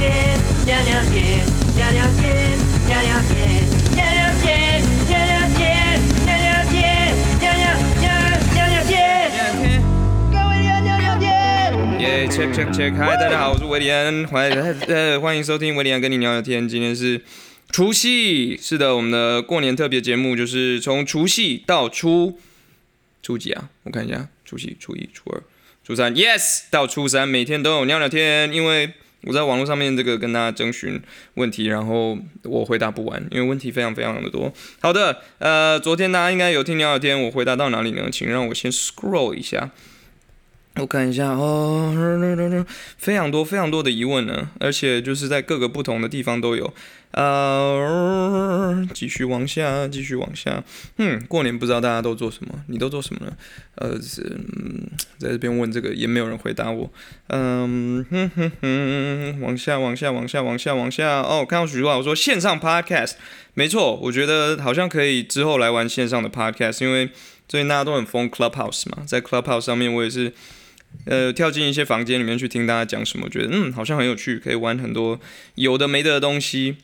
天，娘娘天，娘娘天，娘娘天，娘娘天，娘娘天，娘娘天，娘娘娘娘娘天，各位娘娘娘天。耶，check check check，嗨，大家好，我是维里安，欢迎呃欢迎收听维里安跟你聊聊天。今天是除夕，是的，我们的过年特别节目就是从除夕到初初几啊？我看一下，除夕、初一、初二、初三，yes，到初三每天都有聊聊天，因为我在网络上面这个跟大家征询问题，然后我回答不完，因为问题非常非常的多。好的，呃，昨天大家应该有听聊聊天，我回答到哪里呢？请让我先 scroll 一下。我看一下哦，非常多非常多的疑问呢，而且就是在各个不同的地方都有。呃，继续往下，继续往下。嗯，过年不知道大家都做什么？你都做什么呢？呃，是、嗯、在这边问这个也没有人回答我。嗯哼哼哼，往下往下往下往下往下。哦，看到许多话，我说线上 podcast，没错，我觉得好像可以之后来玩线上的 podcast，因为最近大家都很疯 Clubhouse 嘛，在 Clubhouse 上面我也是。呃，跳进一些房间里面去听大家讲什么，觉得嗯好像很有趣，可以玩很多有的没的的东西。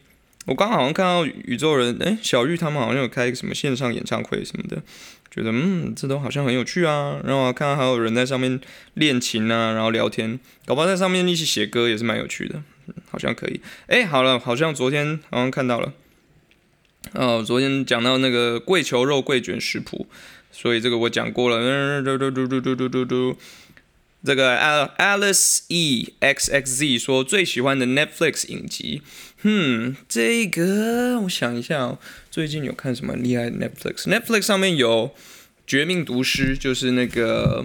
我刚好像看到宇宙人，哎，小玉他们好像有开一个什么线上演唱会什么的，觉得嗯这都好像很有趣啊。然后看到还有人在上面练琴啊，然后聊天，搞不好在上面一起写歌也是蛮有趣的，好像可以。哎，好了，好像昨天好像看到了，哦，昨天讲到那个桂球肉桂卷食谱，所以这个我讲过了，嗯嘟嘟嘟嘟嘟嘟嘟嘟。这个 Alice E X X Z 说最喜欢的 Netflix 影集嗯这个我想一下哦，最近有看什么厉害的 Netflix？Netflix 上面有《绝命毒师》，就是那个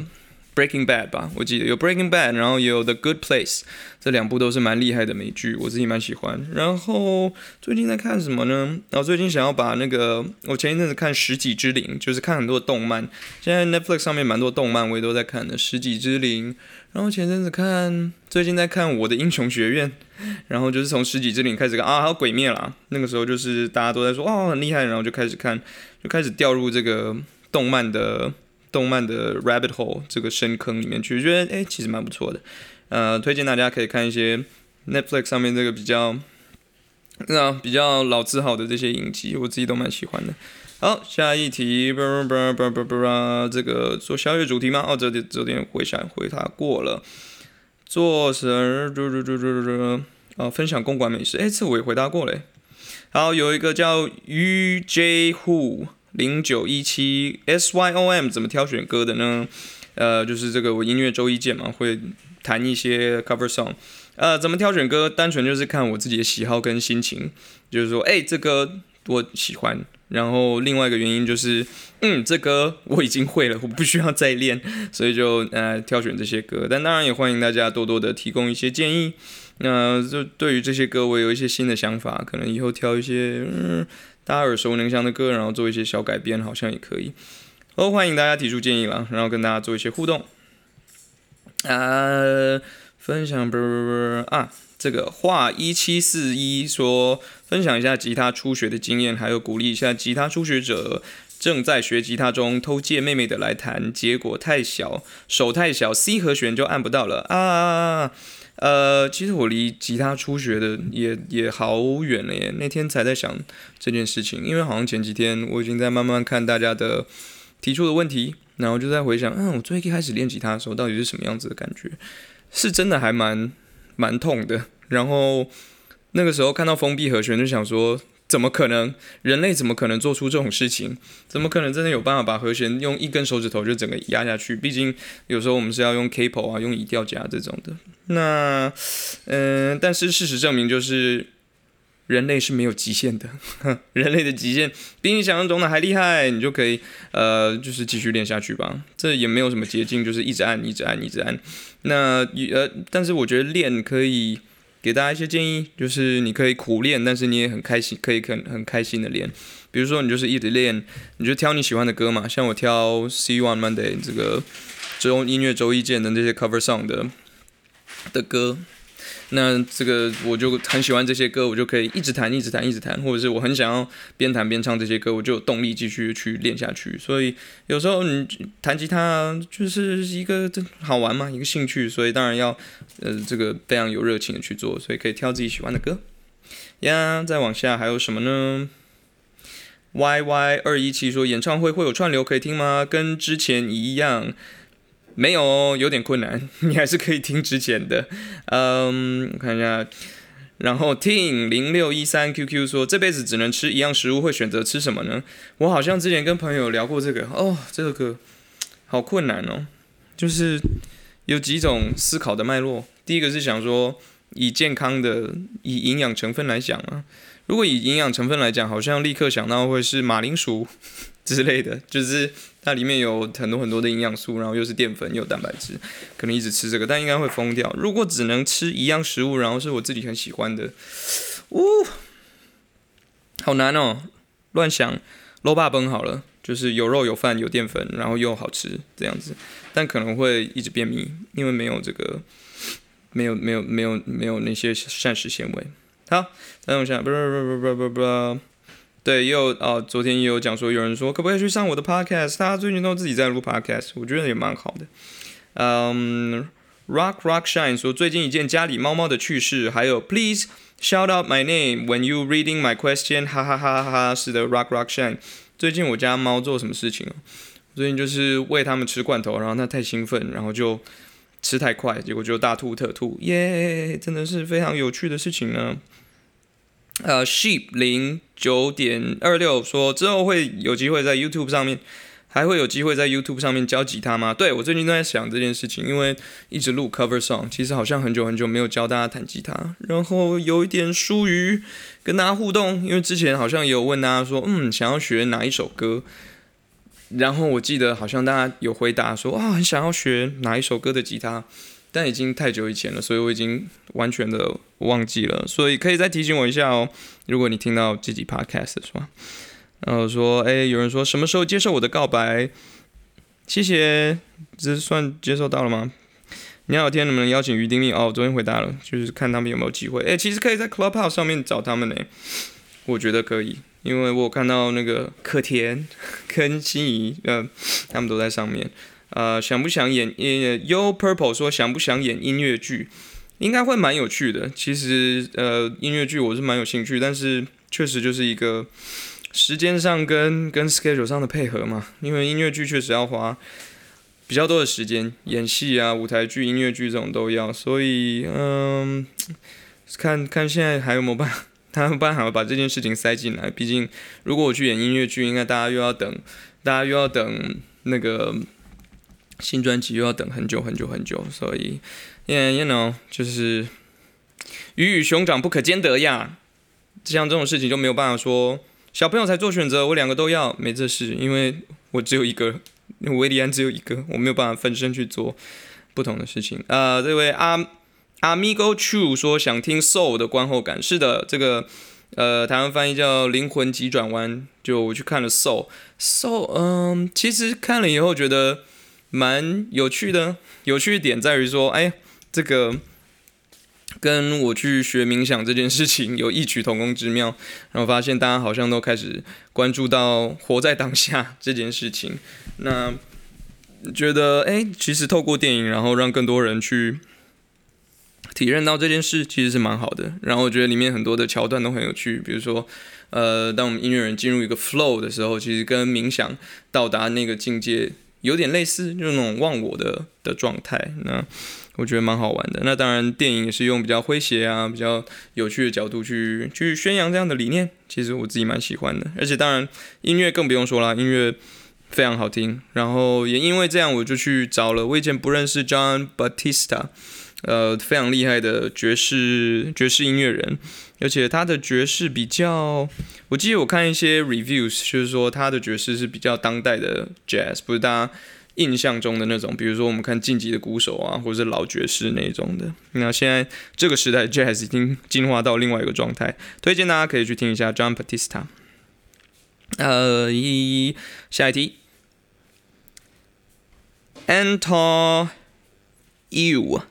Breaking Bad 吧，我记得有 Breaking Bad，然后也有 The Good Place，这两部都是蛮厉害的美剧，我自己蛮喜欢。然后最近在看什么呢？然后最近想要把那个我前一阵子看《十几之灵》，就是看很多动漫，现在 Netflix 上面蛮多动漫我也都在看的，《十几之灵》。然后前阵子看，最近在看《我的英雄学院》，然后就是从《十几之灵》开始看啊，还有《鬼灭》啦。那个时候就是大家都在说哦很厉害，然后就开始看，就开始掉入这个动漫的动漫的 rabbit hole 这个深坑里面去，觉得哎其实蛮不错的。呃，推荐大家可以看一些 Netflix 上面这个比较那、比较老字号的这些影集，我自己都蛮喜欢的。好，下一题，这个做宵夜主题吗？哦，这点这点回想回答过了。做什么？嘟嘟嘟嘟嘟啊，分享公馆美食，哎，这我也回答过嘞。好，有一个叫 U J Who 零九一七 S Y O M 怎么挑选歌的呢？呃，就是这个我音乐周一见嘛，会弹一些 cover song。呃，怎么挑选歌？单纯就是看我自己的喜好跟心情，就是说，哎，这歌我喜欢。然后另外一个原因就是，嗯，这歌我已经会了，我不需要再练，所以就呃挑选这些歌。但当然也欢迎大家多多的提供一些建议。那就对于这些歌，我有一些新的想法，可能以后挑一些嗯大家耳熟能详的歌，然后做一些小改编，好像也可以。都欢迎大家提出建议啦，然后跟大家做一些互动。啊，分享不不不啊，这个话一七四一说，分享一下吉他初学的经验，还有鼓励一下吉他初学者正在学吉他中偷借妹妹的来弹，结果太小，手太小，C 和弦就按不到了啊。呃，其实我离吉他初学的也也好远了耶。那天才在想这件事情，因为好像前几天我已经在慢慢看大家的提出的问题，然后就在回想，嗯，我最一开始练吉他的时候到底是什么样子的感觉？是真的还蛮蛮痛的。然后那个时候看到封闭和弦，就想说，怎么可能？人类怎么可能做出这种事情？怎么可能真的有办法把和弦用一根手指头就整个压下去？毕竟有时候我们是要用 capo 啊，用移调夹这种的。那，嗯、但是事实证明就是。人类是没有极限的，人类的极限比你想象中的还厉害，你就可以呃，就是继续练下去吧。这也没有什么捷径，就是一直按，一直按，一直按。那呃，但是我觉得练可以给大家一些建议，就是你可以苦练，但是你也很开心，可以很很开心的练。比如说你就是一直练，你就挑你喜欢的歌嘛，像我挑 See One Monday 这个周音乐周一见的那些 cover song 的的歌。那这个我就很喜欢这些歌，我就可以一直弹，一直弹，一直弹，或者是我很想要边弹边唱这些歌，我就有动力继续去练下去。所以有时候你弹吉他就是一个好玩嘛，一个兴趣，所以当然要呃这个非常有热情的去做，所以可以挑自己喜欢的歌。呀，再往下还有什么呢？Y Y 二一七说演唱会会有串流可以听吗？跟之前一样。没有，有点困难。你还是可以听之前的。嗯，看一下。然后听零六一三 QQ 说，这辈子只能吃一样食物，会选择吃什么呢？我好像之前跟朋友聊过这个。哦，这个好困难哦。就是有几种思考的脉络。第一个是想说，以健康的、以营养成分来讲啊。如果以营养成分来讲，好像立刻想到会是马铃薯 之类的，就是。它里面有很多很多的营养素，然后又是淀粉又有蛋白质，可能一直吃这个，但应该会疯掉。如果只能吃一样食物，然后是我自己很喜欢的，呜，好难哦。乱想，肉霸崩好了，就是有肉有饭有淀粉，然后又好吃这样子，但可能会一直便秘，因为没有这个，没有没有没有没有那些膳食纤维。好，再等一下，不不不不不不不。对，也有啊，昨天也有讲说，有人说可不可以去上我的 podcast？他最近都自己在录 podcast，我觉得也蛮好的。嗯，Rock Rock Shine 说最近一件家里猫猫的趣事，还有 Please shout out my name when you reading my question，哈哈哈哈哈。是的，Rock Rock Shine，最近我家猫做什么事情最近就是喂它们吃罐头，然后它太兴奋，然后就吃太快，结果就大吐特吐，耶，真的是非常有趣的事情呢。呃，sheep 零九点二六说之后会有机会在 YouTube 上面，还会有机会在 YouTube 上面教吉他吗？对我最近都在想这件事情，因为一直录 cover song，其实好像很久很久没有教大家弹吉他，然后有一点疏于跟大家互动，因为之前好像也有问大家说，嗯，想要学哪一首歌，然后我记得好像大家有回答说，啊，很想要学哪一首歌的吉他。但已经太久以前了，所以我已经完全的忘记了，所以可以再提醒我一下哦。如果你听到这集 podcast 是吧？然后说，哎，有人说什么时候接受我的告白？谢谢，这算接受到了吗？你好，天能不能邀请于丁力？哦，昨天回答了，就是看他们有没有机会。哎，其实可以在 Clubhouse 上面找他们呢，我觉得可以，因为我看到那个可甜跟心仪，呃，他们都在上面。呃，想不想演？呃，You Purple 说想不想演音乐剧？应该会蛮有趣的。其实，呃，音乐剧我是蛮有兴趣，但是确实就是一个时间上跟跟 schedule 上的配合嘛。因为音乐剧确实要花比较多的时间，演戏啊、舞台剧、音乐剧这种都要。所以，嗯，看看现在还有没有办法，他们办法把这件事情塞进来。毕竟，如果我去演音乐剧，应该大家又要等，大家又要等那个。新专辑又要等很久很久很久，所以，yeah you know，就是鱼与熊掌不可兼得呀。像这种事情就没有办法说小朋友才做选择，我两个都要，没这事，因为我只有一个，维利安只有一个，我没有办法分身去做不同的事情。呃，这位阿阿米 Go True 说想听 Soul 的观后感，是的，这个呃台湾翻译叫灵魂急转弯，就我去看了 Soul，Soul，嗯，其实看了以后觉得。蛮有趣的，有趣的点在于说，哎，这个跟我去学冥想这件事情有异曲同工之妙。然后发现大家好像都开始关注到活在当下 这件事情。那觉得，哎，其实透过电影，然后让更多人去体验到这件事，其实是蛮好的。然后我觉得里面很多的桥段都很有趣，比如说，呃，当我们音乐人进入一个 flow 的时候，其实跟冥想到达那个境界。有点类似，就那种忘我的的状态，那我觉得蛮好玩的。那当然，电影也是用比较诙谐啊、比较有趣的角度去去宣扬这样的理念，其实我自己蛮喜欢的。而且当然，音乐更不用说了，音乐非常好听。然后也因为这样，我就去找了我以前不认识 John Batista。呃，非常厉害的爵士爵士音乐人，而且他的爵士比较，我记得我看一些 reviews，就是说他的爵士是比较当代的 jazz，不是大家印象中的那种，比如说我们看晋级的鼓手啊，或者是老爵士那种的。那现在这个时代 jazz 已经进化到另外一个状态，推荐大家可以去听一下 John Batista。呃，一下一题，Anton You。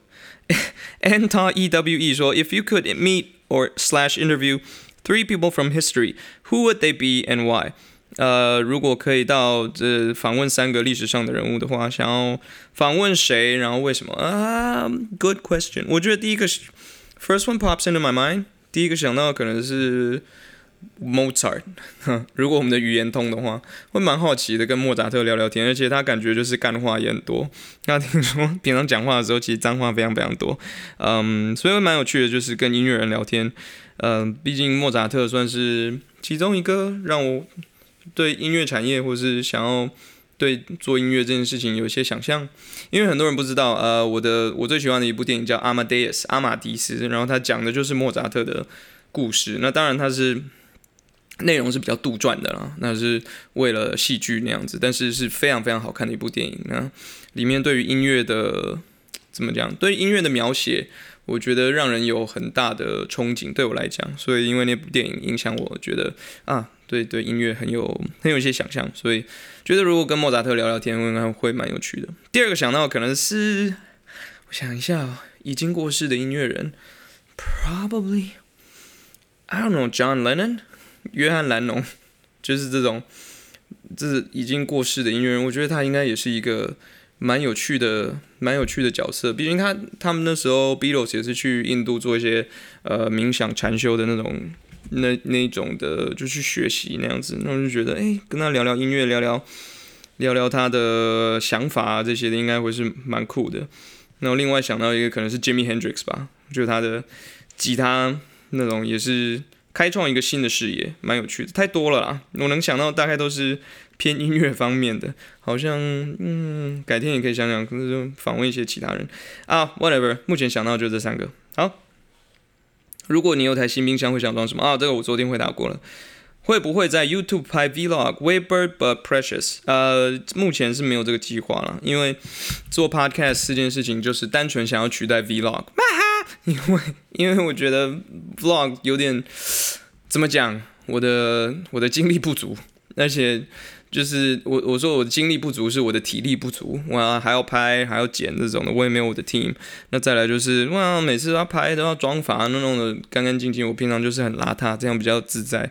Anta E W E 说，If you could meet or slash interview three people from history, who would they be and why？呃，如果可以到这访问三个历史上的人物的话，想要访问谁，然后为什么？啊、g o o d question。我觉得第一个是 first one pops into my mind，第一个想到的可能是 Mozart。如果我们的语言通的话，会蛮好奇的跟莫扎特聊聊天，而且他感觉就是干话也很多。那听说 平常讲话的时候，其实脏话非常非常多。嗯，所以会蛮有趣的，就是跟音乐人聊天。嗯，毕竟莫扎特算是其中一个让我。对音乐产业，或是想要对做音乐这件事情有一些想象，因为很多人不知道，呃，我的我最喜欢的一部电影叫《阿马迪斯》阿马迪斯，然后它讲的就是莫扎特的故事。那当然他是内容是比较杜撰的啦，那是为了戏剧那样子，但是是非常非常好看的一部电影。那里面对于音乐的怎么讲，对音乐的描写，我觉得让人有很大的憧憬。对我来讲，所以因为那部电影影响我，觉得啊。对对，音乐很有很有一些想象，所以觉得如果跟莫扎特聊聊天，应该会蛮有趣的。第二个想到可能是，我想一下，已经过世的音乐人，probably I don't know John Lennon，约翰兰农，就是这种，这是已经过世的音乐人，我觉得他应该也是一个蛮有趣的、蛮有趣的角色。毕竟他他们那时候 Beatles 也是去印度做一些呃冥想禅修的那种。那那种的，就去学习那样子，那我就觉得，哎，跟他聊聊音乐，聊聊聊聊他的想法啊这些的，应该会是蛮酷的。然后另外想到一个，可能是 Jimmy Hendrix 吧，就他的吉他那种也是开创一个新的视野，蛮有趣的。太多了啦，我能想到大概都是偏音乐方面的，好像嗯，改天也可以想想，可能就访问一些其他人啊，whatever。目前想到就这三个，好。如果你有台新冰箱，会想装什么啊？这个我昨天回答过了。会不会在 YouTube 拍 Vlog？Weird but precious。呃，目前是没有这个计划了，因为做 Podcast 这件事情就是单纯想要取代 Vlog。因 为因为我觉得 Vlog 有点怎么讲，我的我的精力不足，而且。就是我我说我的精力不足，是我的体力不足，哇，还要拍还要剪这种的，我也没有我的 team。那再来就是哇，每次要拍都要装法，那弄的干干净净。我平常就是很邋遢，这样比较自在。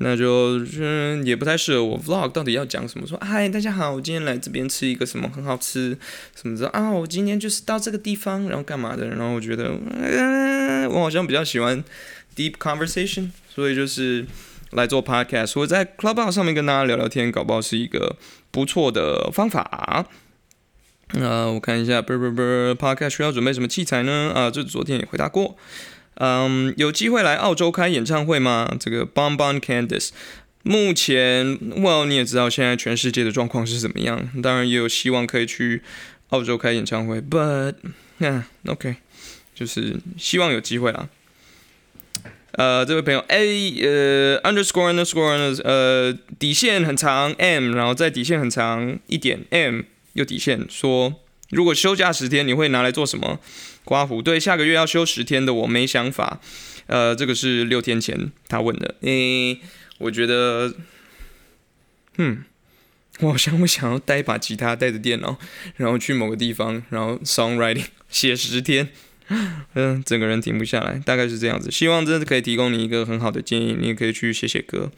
那就嗯也不太适合我 vlog。到底要讲什么？说嗨，大家好，我今天来这边吃一个什么很好吃什么的啊？我今天就是到这个地方，然后干嘛的？然后我觉得嗯我好像比较喜欢 deep conversation，所以就是。来做 podcast，我在 Clubhouse 上面跟大家聊聊天，搞不好是一个不错的方法。呃，我看一下，不不不，podcast 需要准备什么器材呢？啊，这昨天也回答过。嗯，有机会来澳洲开演唱会吗？这个 Bon Bon Candice，目前，Well，你也知道现在全世界的状况是怎么样，当然也有希望可以去澳洲开演唱会，But，嗯，OK，就是希望有机会啦。呃，这位朋友 A 呃 underscore underscore 呃底线很长 M，然后再底线很长一点 M 又底线说，如果休假十天，你会拿来做什么？刮胡对，下个月要休十天的我没想法。呃，这个是六天前他问的。诶，我觉得，嗯，我好像会想要带一把吉他，带着电脑，然后去某个地方，然后 songwriting 写十天。嗯，整个人停不下来，大概是这样子。希望真的可以提供你一个很好的建议，你也可以去写写歌。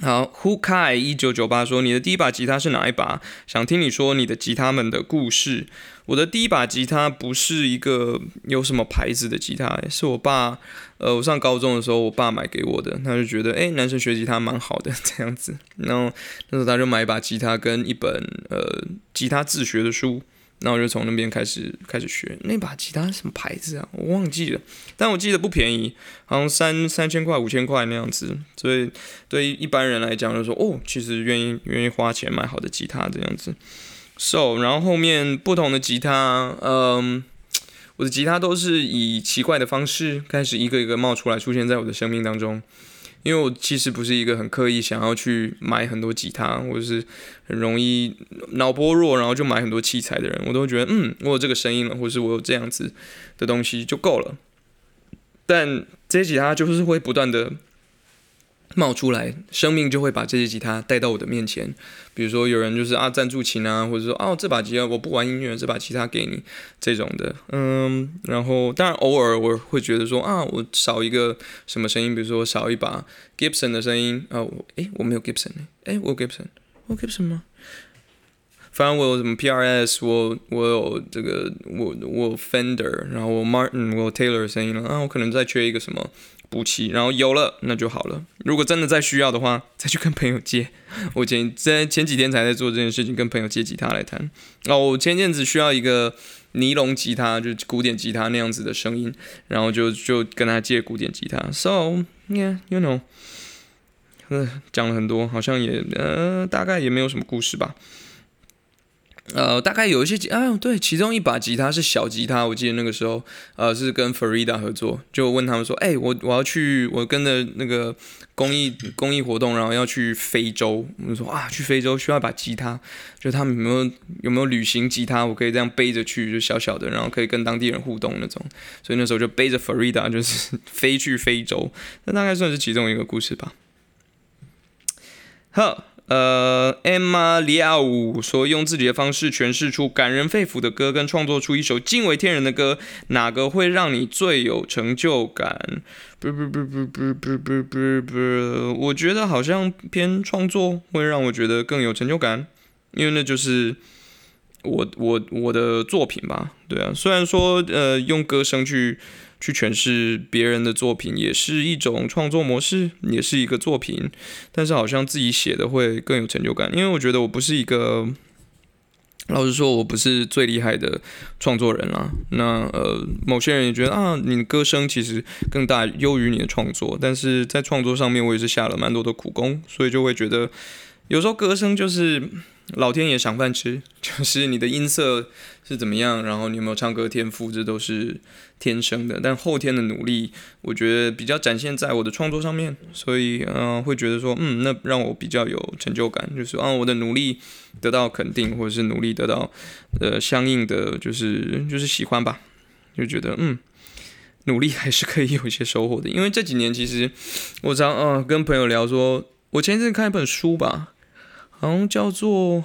好，Who Kai 一九九八说：“你的第一把吉他是哪一把？想听你说你的吉他们的故事。”我的第一把吉他不是一个有什么牌子的吉他，是我爸，呃，我上高中的时候我爸买给我的，他就觉得，哎，男生学吉他蛮好的 这样子，然后那时候他就买一把吉他跟一本呃吉他自学的书。那我就从那边开始开始学那把吉他什么牌子啊？我忘记了，但我记得不便宜，好像三三千块五千块那样子。所以对于一般人来讲，就说哦，其实愿意愿意花钱买好的吉他这样子。So，然后后面不同的吉他，嗯，我的吉他都是以奇怪的方式开始一个一个冒出来，出现在我的生命当中。因为我其实不是一个很刻意想要去买很多吉他，或者是很容易脑波弱，然后就买很多器材的人，我都觉得，嗯，我有这个声音了，或是我有这样子的东西就够了。但这些吉他就是会不断的冒出来，生命就会把这些吉他带到我的面前。比如说有人就是啊赞助琴啊，或者说哦这把吉他我不玩音乐，这把吉他给你这种的，嗯，然后当然偶尔我会觉得说啊我少一个什么声音，比如说少一把 Gibson 的声音啊，我诶我没有 Gibson 诶，我有 Gibson，我有 Gibson 吗？反正我有什么 PRS，我我有这个我我 Fender，然后我 Martin，我有 Taylor 的声音了啊，我可能再缺一个什么补齐，然后有了那就好了。如果真的再需要的话，再去跟朋友借。我前在前几天才在做这件事情，跟朋友借吉他来弹。哦，我前阵子需要一个尼龙吉他，就是古典吉他那样子的声音，然后就就跟他借古典吉他。So yeah，you know，呃，讲了很多，好像也呃大概也没有什么故事吧。呃，大概有一些吉啊，对，其中一把吉他是小吉他，我记得那个时候，呃，是跟 Farida 合作，就问他们说，哎，我我要去，我跟着那个公益公益活动，然后要去非洲，我们说啊，去非洲需要一把吉他，就他们有没有有没有旅行吉他，我可以这样背着去，就小小的，然后可以跟当地人互动那种，所以那时候就背着 Farida 就是飞去非洲，那大概算是其中一个故事吧。好。呃，Emma Liao 说用自己的方式诠释出感人肺腑的歌，跟创作出一首惊为天人的歌，哪个会让你最有成就感？不不不不不不不不不，我觉得好像偏创作会让我觉得更有成就感，因为那就是我我我的作品吧。对啊，虽然说呃用歌声去。去诠释别人的作品也是一种创作模式，也是一个作品，但是好像自己写的会更有成就感，因为我觉得我不是一个，老实说，我不是最厉害的创作人啦。那呃，某些人也觉得啊，你的歌声其实更大优于你的创作，但是在创作上面我也是下了蛮多的苦功，所以就会觉得有时候歌声就是。老天爷赏饭吃，就是你的音色是怎么样，然后你有没有唱歌天赋，这都是天生的。但后天的努力，我觉得比较展现在我的创作上面，所以嗯，会觉得说，嗯，那让我比较有成就感，就是啊，我的努力得到肯定，或者是努力得到呃相应的就是就是喜欢吧，就觉得嗯，努力还是可以有一些收获的。因为这几年其实我常啊跟朋友聊说，我前一阵看一本书吧。好像叫做《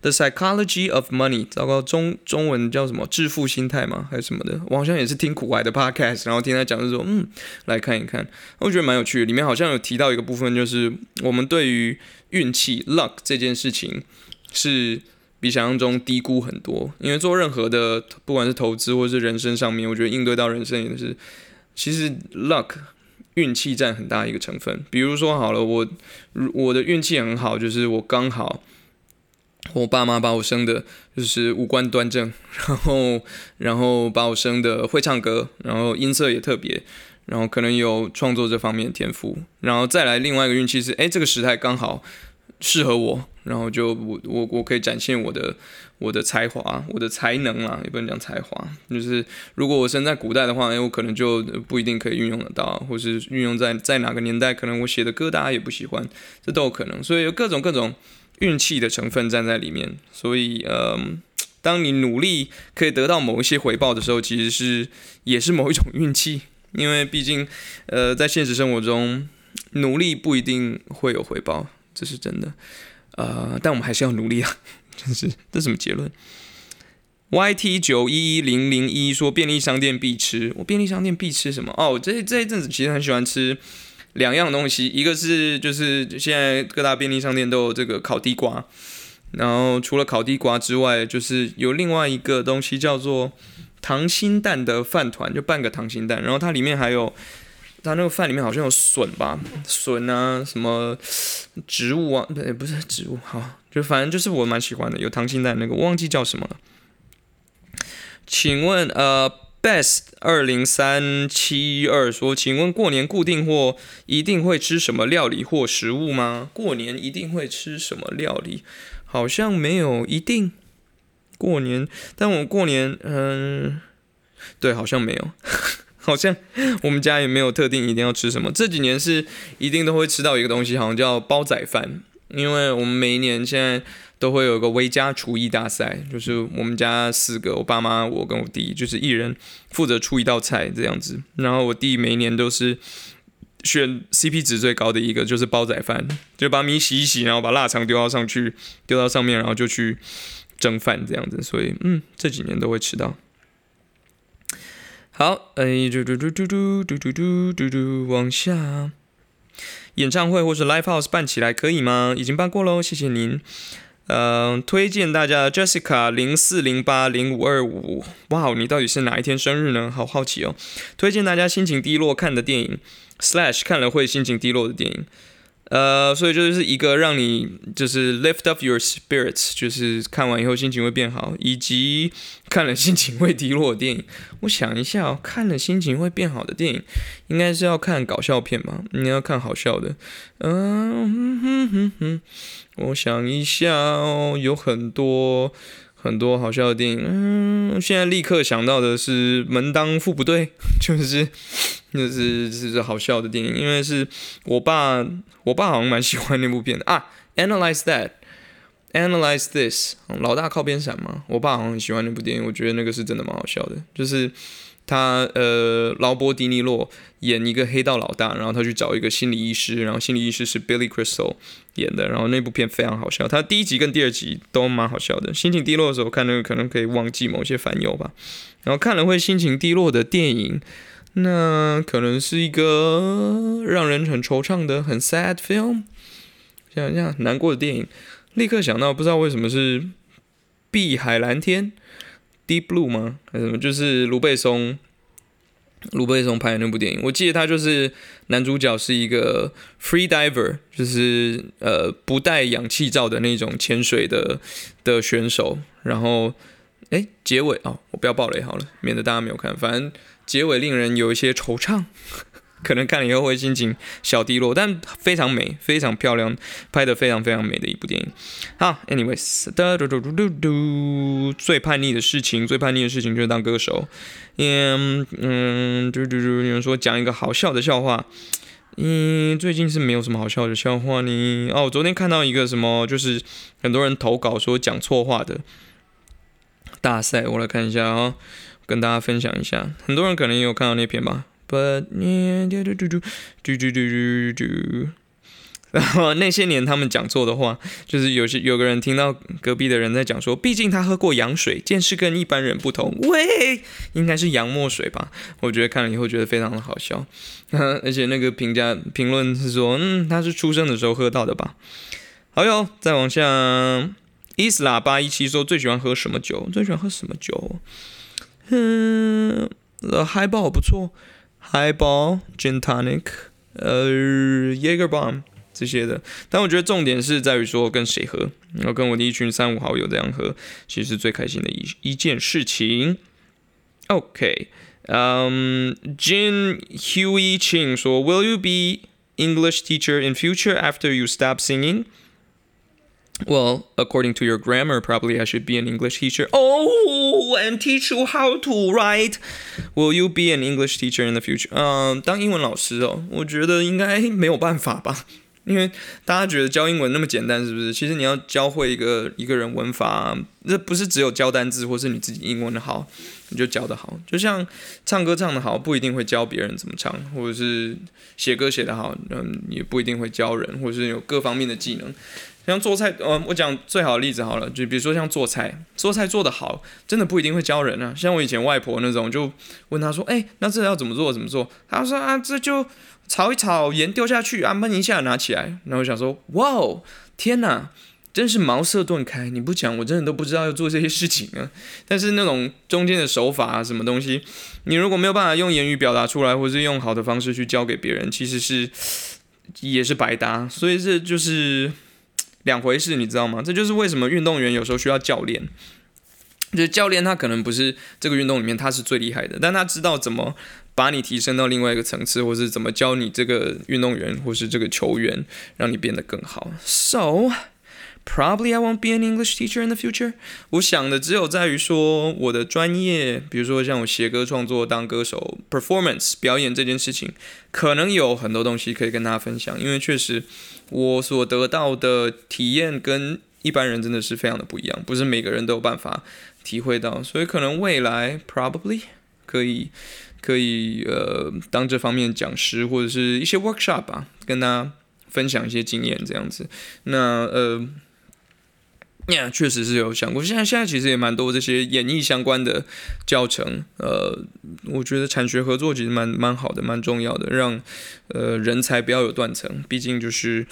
The Psychology of Money》，糟糕，中中文叫什么？致富心态吗？还是什么的？我好像也是听苦海的 Podcast，然后听他讲，就说嗯，来看一看，我觉得蛮有趣的。里面好像有提到一个部分，就是我们对于运气 （luck） 这件事情是比想象中低估很多。因为做任何的，不管是投资或是人生上面，我觉得应对到人生也是，其实 luck。运气占很大一个成分，比如说好了，我我的运气很好，就是我刚好我爸妈把我生的，就是五官端正，然后然后把我生的会唱歌，然后音色也特别，然后可能有创作这方面的天赋，然后再来另外一个运气是，哎，这个时代刚好适合我，然后就我我我可以展现我的。我的才华，我的才能啊，也不能讲才华，就是如果我生在古代的话，哎，我可能就不一定可以运用得到，或是运用在在哪个年代，可能我写的歌大家也不喜欢，这都有可能，所以有各种各种运气的成分站在里面。所以，嗯，当你努力可以得到某一些回报的时候，其实是也是某一种运气，因为毕竟，呃，在现实生活中，努力不一定会有回报，这是真的，呃，但我们还是要努力啊。真是，这什么结论？YT 九一一零零一说便利商店必吃，我便利商店必吃什么？哦，这这一阵子其实很喜欢吃两样东西，一个是就是现在各大便利商店都有这个烤地瓜，然后除了烤地瓜之外，就是有另外一个东西叫做溏心蛋的饭团，就半个溏心蛋，然后它里面还有。它那个饭里面好像有笋吧，笋啊，什么植物啊，不不是植物，好，就反正就是我蛮喜欢的，有溏心蛋那个，我忘记叫什么了。请问呃，best 二零三七二说，请问过年固定或一定会吃什么料理或食物吗？过年一定会吃什么料理？好像没有一定。过年，但我过年，嗯，对，好像没有。好像我们家也没有特定一定要吃什么。这几年是一定都会吃到一个东西，好像叫煲仔饭。因为我们每一年现在都会有个微家厨艺大赛，就是我们家四个，我爸妈、我跟我弟，就是一人负责出一道菜这样子。然后我弟每一年都是选 CP 值最高的一个就是煲仔饭，就把米洗一洗，然后把腊肠丢到上去，丢到上面，然后就去蒸饭这样子。所以，嗯，这几年都会吃到。好，哎，嘟嘟嘟嘟嘟嘟嘟嘟嘟嘟，往下。演唱会或是 Live House 办起来可以吗？已经办过喽，谢谢您。嗯，推荐大家 Jessica 零四零八零五二五。哇哦，你到底是哪一天生日呢？好好奇哦。推荐大家心情低落看的电影，Slash 看了会心情低落的电影。呃，所以就是一个让你就是 lift up your spirits，就是看完以后心情会变好，以及看了心情会低落的电影。我想一下哦，看了心情会变好的电影，应该是要看搞笑片吧？你要看好笑的。嗯哼哼哼，我想一下哦，有很多很多好笑的电影。嗯，现在立刻想到的是《门当户不对》，就是。那是是好笑的电影，因为是我爸，我爸好像蛮喜欢那部片的啊。Analyze that, analyze this，老大靠边闪嘛。我爸好像很喜欢那部电影，我觉得那个是真的蛮好笑的。就是他呃，劳勃迪尼洛演一个黑道老大，然后他去找一个心理医师，然后心理医师是 Billy Crystal 演的，然后那部片非常好笑。他第一集跟第二集都蛮好笑的。心情低落的时候看那个，可能可以忘记某些烦忧吧。然后看了会心情低落的电影。那可能是一个让人很惆怅的很 sad film，想一想难过的电影，立刻想到不知道为什么是《碧海蓝天》（Deep Blue） 吗？还是什么？就是卢贝松，卢贝松拍的那部电影。我记得他就是男主角是一个 free diver，就是呃不带氧气罩的那种潜水的的选手。然后，哎，结尾哦，我不要暴雷好了，免得大家没有看。反正。结尾令人有一些惆怅，可能看了以后会心情小低落，但非常美，非常漂亮，拍的非常非常美的一部电影。好，anyways，嘟嘟嘟嘟嘟嘟，最叛逆的事情，最叛逆的事情就是当歌手。嗯嗯，嘟嘟嘟，有人说讲一个好笑的笑话。嗯，最近是没有什么好笑的笑话呢。哦，我昨天看到一个什么，就是很多人投稿说讲错话的大赛，我来看一下啊。跟大家分享一下，很多人可能也有看到那篇吧。But 嘟嘟嘟嘟嘟嘟嘟嘟，然后那些年他们讲错的话，就是有些有个人听到隔壁的人在讲说，毕竟他喝过洋水，见识跟一般人不同。喂，应该是羊墨水吧？我觉得看了以后觉得非常的好笑，而且那个评价评论是说，嗯，他是出生的时候喝到的吧？好哟，再往下，伊斯喇叭一七说最喜欢喝什么酒？最喜欢喝什么酒？嗯，海宝不错，海宝、Gin Tonic、呃，Jager Bomb 这些的。但我觉得重点是在于说跟谁喝，然后跟我的一群三五好友这样喝，其实是最开心的一一件事情。OK，嗯，Jin Huey Ching 说，Will you be English teacher in future after you stop Well, according to your grammar, probably I should be an English teacher. Oh, and teach you how to write. Will you be an English teacher in the future? 嗯，当英文老师哦，我觉得应该没有办法吧。因为大家觉得教英文那么简单，是不是？其实你要教会一个一个人文法，这不是只有教单字，或是你自己英文的好，你就教的好。就像唱歌唱的好，不一定会教别人怎么唱，或者是写歌写的好，嗯，也不一定会教人，或者是有各方面的技能。像做菜，呃，我讲最好的例子好了，就比如说像做菜，做菜做得好，真的不一定会教人啊。像我以前外婆那种，就问他说：“哎，那这要怎么做？怎么做？”他说：“啊，这就炒一炒，盐丢下去，啊，焖一下，拿起来。”然后我想说：“哇哦，天哪，真是茅塞顿开！你不讲，我真的都不知道要做这些事情啊。但是那种中间的手法啊，什么东西，你如果没有办法用言语表达出来，或是用好的方式去教给别人，其实是也是白搭。所以这就是。两回事，你知道吗？这就是为什么运动员有时候需要教练。就是教练他可能不是这个运动里面他是最厉害的，但他知道怎么把你提升到另外一个层次，或是怎么教你这个运动员或是这个球员，让你变得更好。So probably I won't be an English teacher in the future。我想的只有在于说我的专业，比如说像我写歌创作、当歌手、performance 表演这件事情，可能有很多东西可以跟大家分享，因为确实。我所得到的体验跟一般人真的是非常的不一样，不是每个人都有办法体会到，所以可能未来 probably 可以可以呃当这方面讲师或者是一些 workshop 吧，跟大家分享一些经验这样子。那呃。确实是有想过。现在现在其实也蛮多这些演艺相关的教程，呃，我觉得产学合作其实蛮蛮好的，蛮重要的，让呃人才不要有断层。毕竟就是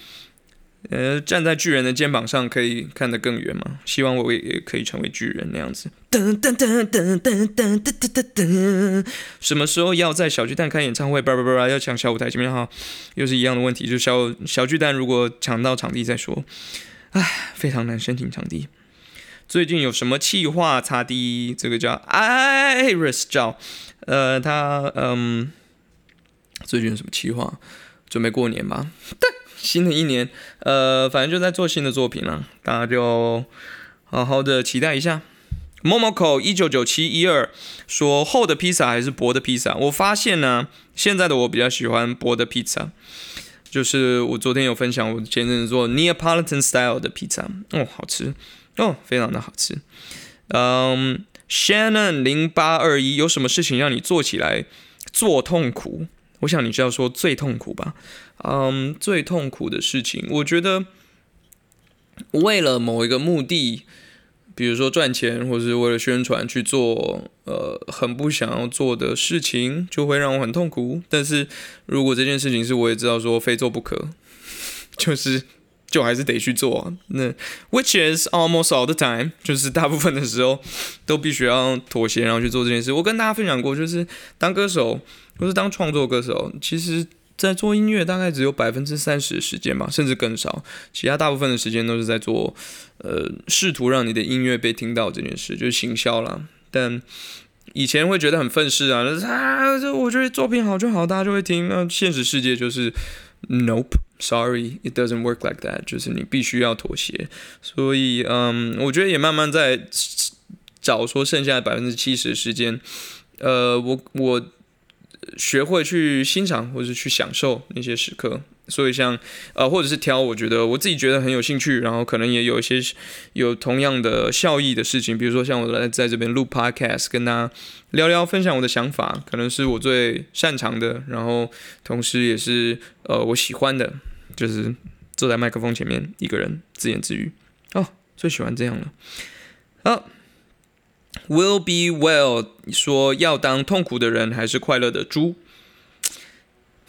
呃站在巨人的肩膀上可以看得更远嘛。希望我也也可以成为巨人那样子。噔噔噔噔噔噔噔噔噔。什么时候要在小巨蛋开演唱会？叭叭叭叭，要抢小舞台前面哈，又是一样的问题，就小小巨蛋如果抢到场地再说。唉，非常难申请场地。最近有什么企划？擦地，这个叫 Iris 叫，呃，他嗯，最近有什么企划？准备过年吧。新的一年，呃，反正就在做新的作品了，大家就好好的期待一下。Momoko 一九九七一二说厚的披萨还是薄的披萨？我发现呢，现在的我比较喜欢薄的披萨。就是我昨天有分享，我前阵子做 Neapolitan style 的披萨，哦，好吃，哦，非常的好吃。嗯，Shannon 零八二一，有什么事情让你做起来做痛苦？我想你是要说最痛苦吧？嗯，最痛苦的事情，我觉得为了某一个目的。比如说赚钱，或是为了宣传去做，呃，很不想要做的事情，就会让我很痛苦。但是如果这件事情是我也知道说非做不可，就是就还是得去做。那 which is almost all the time，就是大部分的时候都必须要妥协，然后去做这件事。我跟大家分享过，就是当歌手或是当创作歌手，其实。在做音乐大概只有百分之三十的时间吧，甚至更少。其他大部分的时间都是在做，呃，试图让你的音乐被听到这件事，就是行销啦。但以前会觉得很愤世啊，啊，这我觉得作品好就好，大家就会听。那现实世界就是，Nope，Sorry，it doesn't work like that，就是你必须要妥协。所以，嗯，我觉得也慢慢在找说剩下的百分之七十的时间，呃，我我。学会去欣赏或者去享受那些时刻，所以像呃，或者是挑我觉得我自己觉得很有兴趣，然后可能也有一些有同样的效益的事情，比如说像我来在这边录 podcast，跟大家聊聊分享我的想法，可能是我最擅长的，然后同时也是呃我喜欢的，就是坐在麦克风前面一个人自言自语哦，最喜欢这样了，好。Will be well 说要当痛苦的人还是快乐的猪？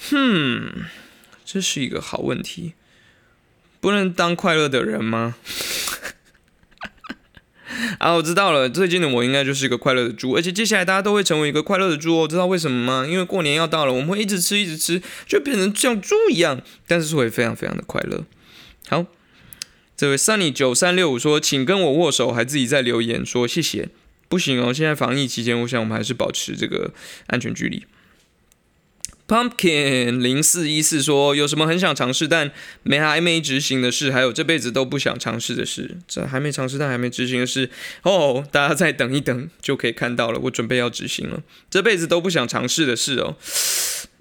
哼，这是一个好问题。不能当快乐的人吗？啊，我知道了。最近的我应该就是一个快乐的猪，而且接下来大家都会成为一个快乐的猪哦。知道为什么吗？因为过年要到了，我们会一直吃，一直吃，就变成像猪一样，但是会非常非常的快乐。好，这位 Sunny 九三六五说，请跟我握手，还自己在留言说谢谢。不行哦，现在防疫期间，我想我们还是保持这个安全距离。Pumpkin 零四一四说，有什么很想尝试但没还没执行的事，还有这辈子都不想尝试的事。这还没尝试但还没执行的事哦，大家再等一等就可以看到了。我准备要执行了，这辈子都不想尝试的事哦。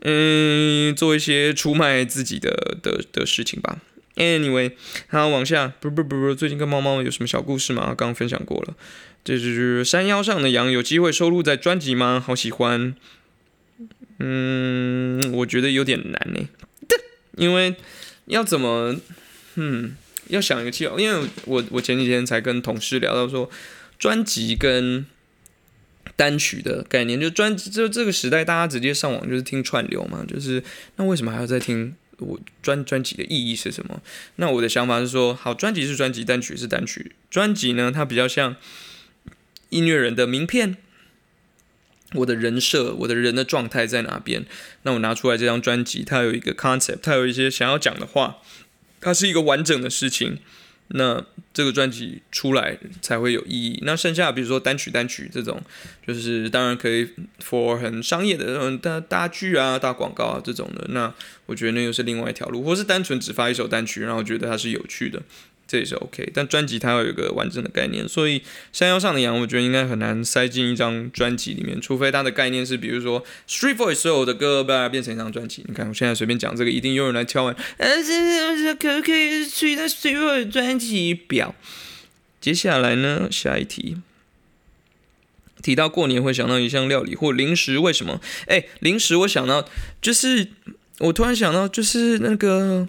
嗯，做一些出卖自己的的的事情吧。Anyway，好，往下，不不不不，最近跟猫猫有什么小故事吗？刚刚分享过了。这就是山腰上的羊，有机会收录在专辑吗？好喜欢，嗯，我觉得有点难呢，因为要怎么，嗯，要想一个计划，因为我我前几天才跟同事聊到说，专辑跟单曲的概念，就专就这个时代，大家直接上网就是听串流嘛，就是那为什么还要再听我专专辑的意义是什么？那我的想法是说，好，专辑是专辑，单曲是单曲，专辑呢，它比较像。音乐人的名片，我的人设，我的人的状态在哪边？那我拿出来这张专辑，它有一个 concept，它有一些想要讲的话，它是一个完整的事情。那这个专辑出来才会有意义。那剩下比如说单曲单曲这种，就是当然可以 for 很商业的那种大大剧啊、大广告啊这种的。那我觉得那又是另外一条路，或是单纯只发一首单曲，然后觉得它是有趣的。这也是 OK，但专辑它要有一个完整的概念，所以山腰上的羊，我觉得应该很难塞进一张专辑里面，除非它的概念是，比如说 Street Voice 所有的歌把它变成一张专辑。你看我现在随便讲这个，一定有人来敲完，呃，这这可不可以出在 Street Voice 专辑表？接下来呢，下一题提到过年会想到一项料理或零食，为什么？哎，零食我想到就是我突然想到就是那个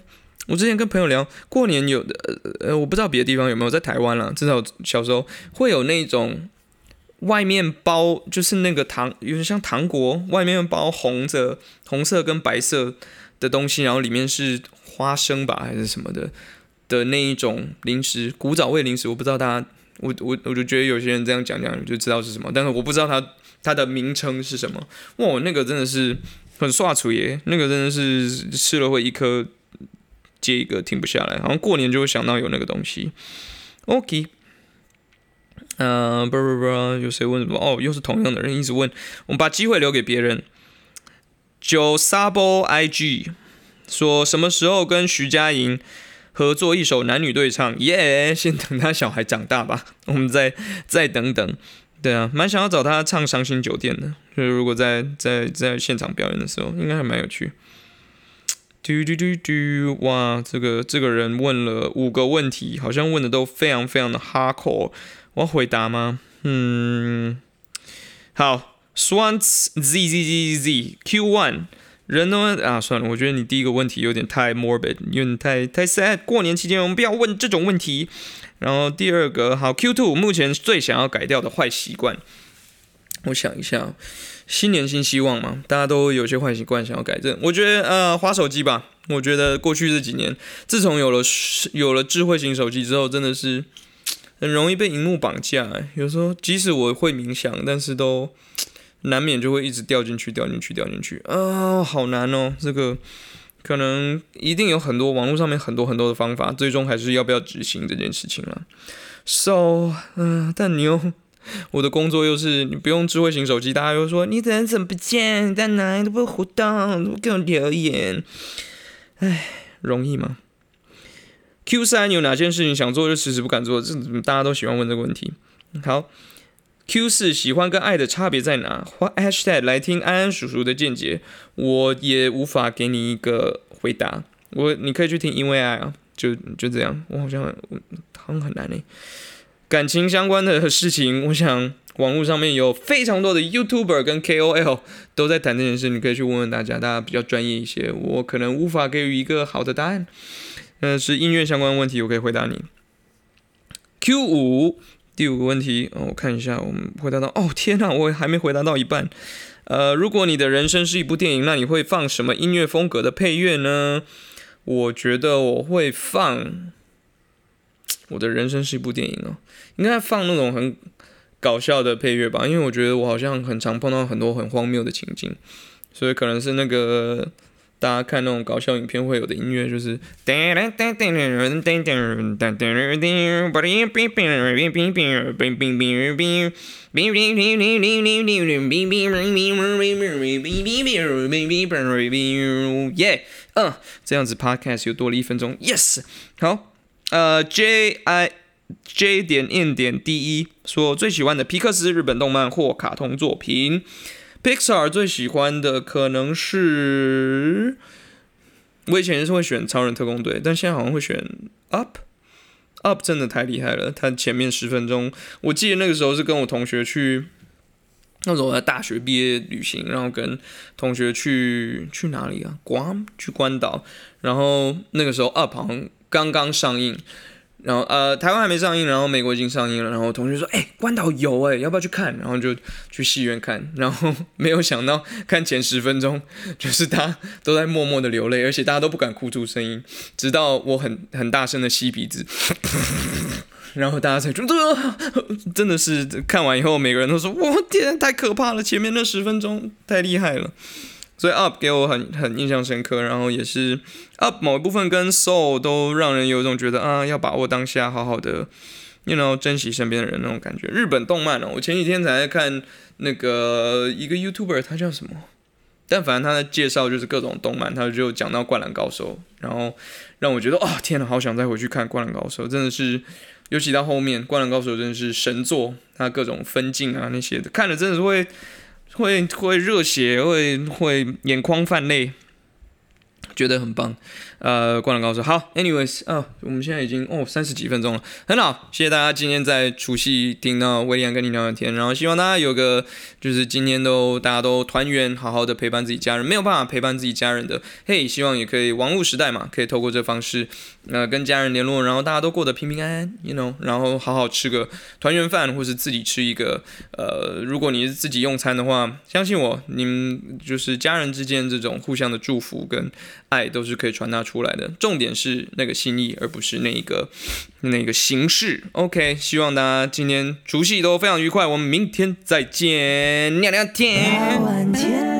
我之前跟朋友聊，过年有的呃我不知道别的地方有没有，在台湾啦，至少小时候会有那种外面包就是那个糖有点像糖果，外面包红的红色跟白色的东西，然后里面是花生吧还是什么的的那一种零食，古早味零食，我不知道大家。我我我就觉得有些人这样讲讲就知道是什么，但是我不知道它它的名称是什么。哇，那个真的是很刷厨耶，那个真的是吃了会一颗接一个停不下来，好像过年就会想到有那个东西。OK，嗯，不不不，有谁问什么？哦，又是同样的人一直问，我们把机会留给别人。九 Sabo IG 说什么时候跟徐佳莹？合作一首男女对唱，耶！先等他小孩长大吧，我们再再等等。对啊，蛮想要找他唱《伤心酒店》的，就是如果在在在现场表演的时候，应该还蛮有趣。嘟嘟嘟嘟，哇，这个这个人问了五个问题，好像问的都非常非常的 hardcore，我要回答吗？嗯，好，Swans Z Z Z Z Q One。人呢啊，算了，我觉得你第一个问题有点太 morbid，有点太太 sad。过年期间我们不要问这种问题。然后第二个，好 Q two，目前最想要改掉的坏习惯，我想一下，新年新希望嘛，大家都有些坏习惯想要改正。我觉得呃，花手机吧。我觉得过去这几年，自从有了有了智慧型手机之后，真的是很容易被荧幕绑架。有时候即使我会冥想，但是都。难免就会一直掉进去，掉进去，掉进去啊，好难哦！这个可能一定有很多网络上面很多很多的方法，最终还是要不要执行这件事情了。So，嗯，但你又，我的工作又是你不用智慧型手机，大家又说你怎怎么不见，在哪里都不会互动，都不给我留言，唉，容易吗？Q 三有哪件事情想做就迟迟不敢做？这大家都喜欢问这个问题。好。Q 四喜欢跟爱的差别在哪？花 hashtag 来听安安叔叔的见解，我也无法给你一个回答。我你可以去听因为爱啊，就就这样。我好像好像很难诶。感情相关的事情，我想网络上面有非常多的 YouTuber 跟 KOL 都在谈这件事，你可以去问问大家，大家比较专业一些。我可能无法给予一个好的答案。呃，是音乐相关问题，我可以回答你。Q 五。第五个问题，我看一下，我们回答到，哦天哪，我还没回答到一半。呃，如果你的人生是一部电影，那你会放什么音乐风格的配乐呢？我觉得我会放，我的人生是一部电影哦，应该放那种很搞笑的配乐吧，因为我觉得我好像很常碰到很多很荒谬的情境，所以可能是那个。大家看那种搞笑影片会有的音乐就是，耶，嗯，这样子 podcast 又多了一分钟，yes，好，呃，J I J 点 N 点 D 一说最喜欢的皮克斯日本动漫或卡通作品。Pixar 最喜欢的可能是，我以前是会选超人特工队，但现在好像会选 Up，Up 真的太厉害了。他前面十分钟，我记得那个时候是跟我同学去，那时候我在大学毕业旅行，然后跟同学去去哪里啊？关去关岛，然后那个时候 Up 好像刚刚上映。然后呃，台湾还没上映，然后美国已经上映了。然后同学说：“哎，关岛有哎，要不要去看？”然后就去戏院看。然后没有想到，看前十分钟，就是大家都在默默的流泪，而且大家都不敢哭出声音，直到我很很大声的吸鼻子，然后大家才觉得真的是看完以后，每个人都说：“我天，太可怕了！前面那十分钟太厉害了。”所以 Up 给我很很印象深刻，然后也是 Up 某一部分跟 Soul 都让人有一种觉得啊，要把握当下，好好的，you know 珍惜身边的人那种感觉。日本动漫哦，我前几天才看那个一个 YouTuber，他叫什么？但反正他的介绍就是各种动漫，他就讲到灌篮高手，然后让我觉得哦，天呐，好想再回去看灌篮高手，真的是，尤其到后面灌篮高手真的是神作，他各种分镜啊那些的，看了真的是会。会会热血，会会眼眶泛泪，觉得很棒。呃，灌篮高手。好，anyways 啊，我们现在已经哦三十几分钟了，很好，谢谢大家今天在除夕听到威廉跟你聊聊天，然后希望大家有个就是今天都大家都团圆，好好的陪伴自己家人，没有办法陪伴自己家人的，嘿，希望也可以网络时代嘛，可以透过这方式呃跟家人联络，然后大家都过得平平安安，you know，然后好好吃个团圆饭，或是自己吃一个呃，如果你是自己用餐的话，相信我，你们就是家人之间这种互相的祝福跟爱都是可以传达出出来的，重点是那个心意，而不是那一个那个形式。OK，希望大家今天除夕都非常愉快，我们明天再见，聊聊。天。